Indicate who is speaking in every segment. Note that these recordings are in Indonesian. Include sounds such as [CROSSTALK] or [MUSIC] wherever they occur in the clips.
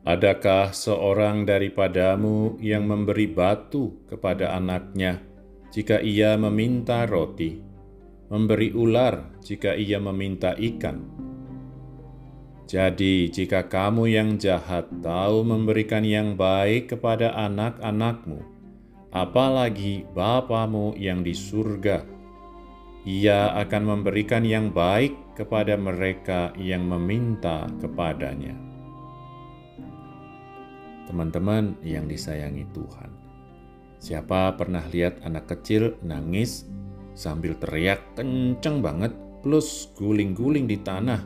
Speaker 1: Adakah seorang daripadamu yang memberi batu kepada anaknya jika ia meminta roti, memberi ular jika ia meminta ikan? Jadi, jika kamu yang jahat tahu memberikan yang baik kepada anak-anakmu, apalagi Bapamu yang di surga, ia akan memberikan yang baik kepada mereka yang meminta kepadanya teman-teman yang disayangi Tuhan. Siapa pernah lihat anak kecil nangis sambil teriak kenceng banget plus guling-guling di tanah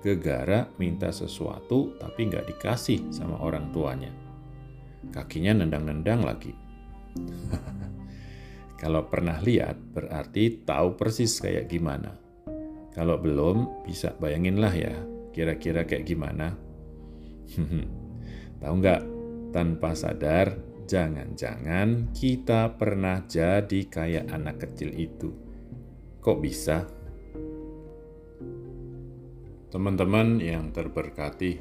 Speaker 1: gegara minta sesuatu tapi nggak dikasih sama orang tuanya. Kakinya nendang-nendang lagi. [LAUGHS] Kalau pernah lihat berarti tahu persis kayak gimana. Kalau belum bisa bayanginlah ya kira-kira kayak gimana. [LAUGHS] tahu nggak tanpa sadar, jangan-jangan kita pernah jadi kayak anak kecil itu. Kok bisa? Teman-teman yang terberkati,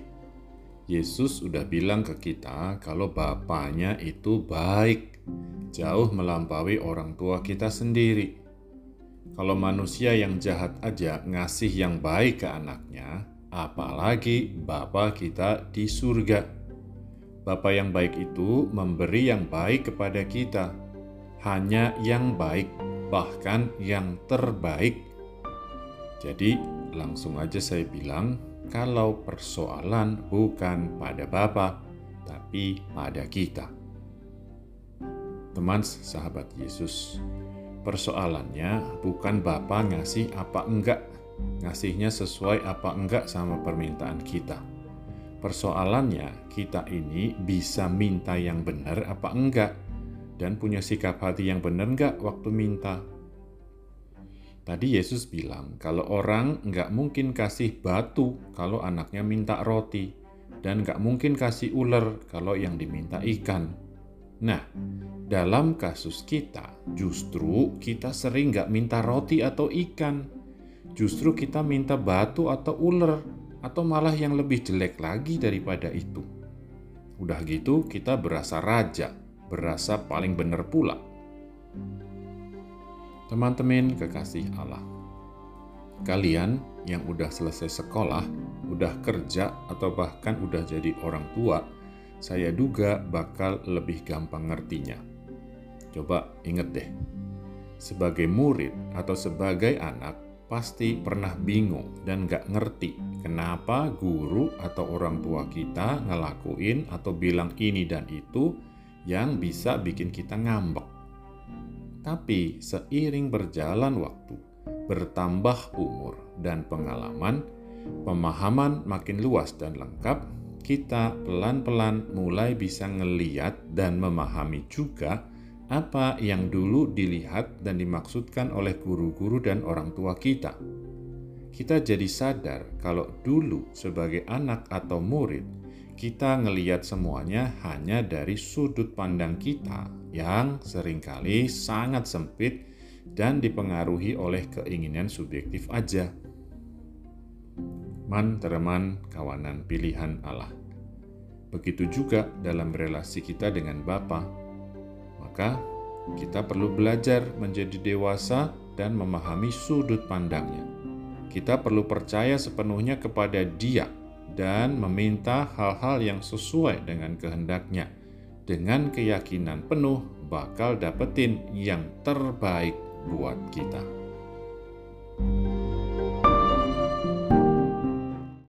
Speaker 1: Yesus sudah bilang ke kita kalau Bapaknya itu baik, jauh melampaui orang tua kita sendiri. Kalau manusia yang jahat aja ngasih yang baik ke anaknya, apalagi Bapa kita di surga. Bapa yang baik itu memberi yang baik kepada kita, hanya yang baik, bahkan yang terbaik. Jadi, langsung aja saya bilang, kalau persoalan bukan pada Bapa, tapi pada kita. Teman sahabat Yesus, persoalannya bukan Bapa ngasih apa enggak, ngasihnya sesuai apa enggak sama permintaan kita Persoalannya, kita ini bisa minta yang benar apa enggak, dan punya sikap hati yang benar enggak waktu minta. Tadi Yesus bilang kalau orang enggak mungkin kasih batu kalau anaknya minta roti, dan enggak mungkin kasih ular kalau yang diminta ikan. Nah, dalam kasus kita, justru kita sering nggak minta roti atau ikan. Justru kita minta batu atau ular atau malah yang lebih jelek lagi daripada itu. Udah gitu, kita berasa raja, berasa paling benar pula. Teman-teman kekasih Allah, kalian yang udah selesai sekolah, udah kerja, atau bahkan udah jadi orang tua, saya duga bakal lebih gampang ngertinya. Coba inget deh, sebagai murid atau sebagai anak, pasti pernah bingung dan gak ngerti kenapa guru atau orang tua kita ngelakuin atau bilang ini dan itu yang bisa bikin kita ngambek. Tapi seiring berjalan waktu, bertambah umur dan pengalaman, pemahaman makin luas dan lengkap, kita pelan-pelan mulai bisa ngeliat dan memahami juga apa yang dulu dilihat dan dimaksudkan oleh guru-guru dan orang tua kita. Kita jadi sadar kalau dulu sebagai anak atau murid, kita ngeliat semuanya hanya dari sudut pandang kita yang sering kali sangat sempit dan dipengaruhi oleh keinginan subjektif aja. Man teman kawanan pilihan Allah. Begitu juga dalam relasi kita dengan Bapa maka kita perlu belajar menjadi dewasa dan memahami sudut pandangnya. Kita perlu percaya sepenuhnya kepada Dia dan meminta hal-hal yang sesuai dengan kehendaknya, dengan keyakinan penuh bakal dapetin yang terbaik buat kita.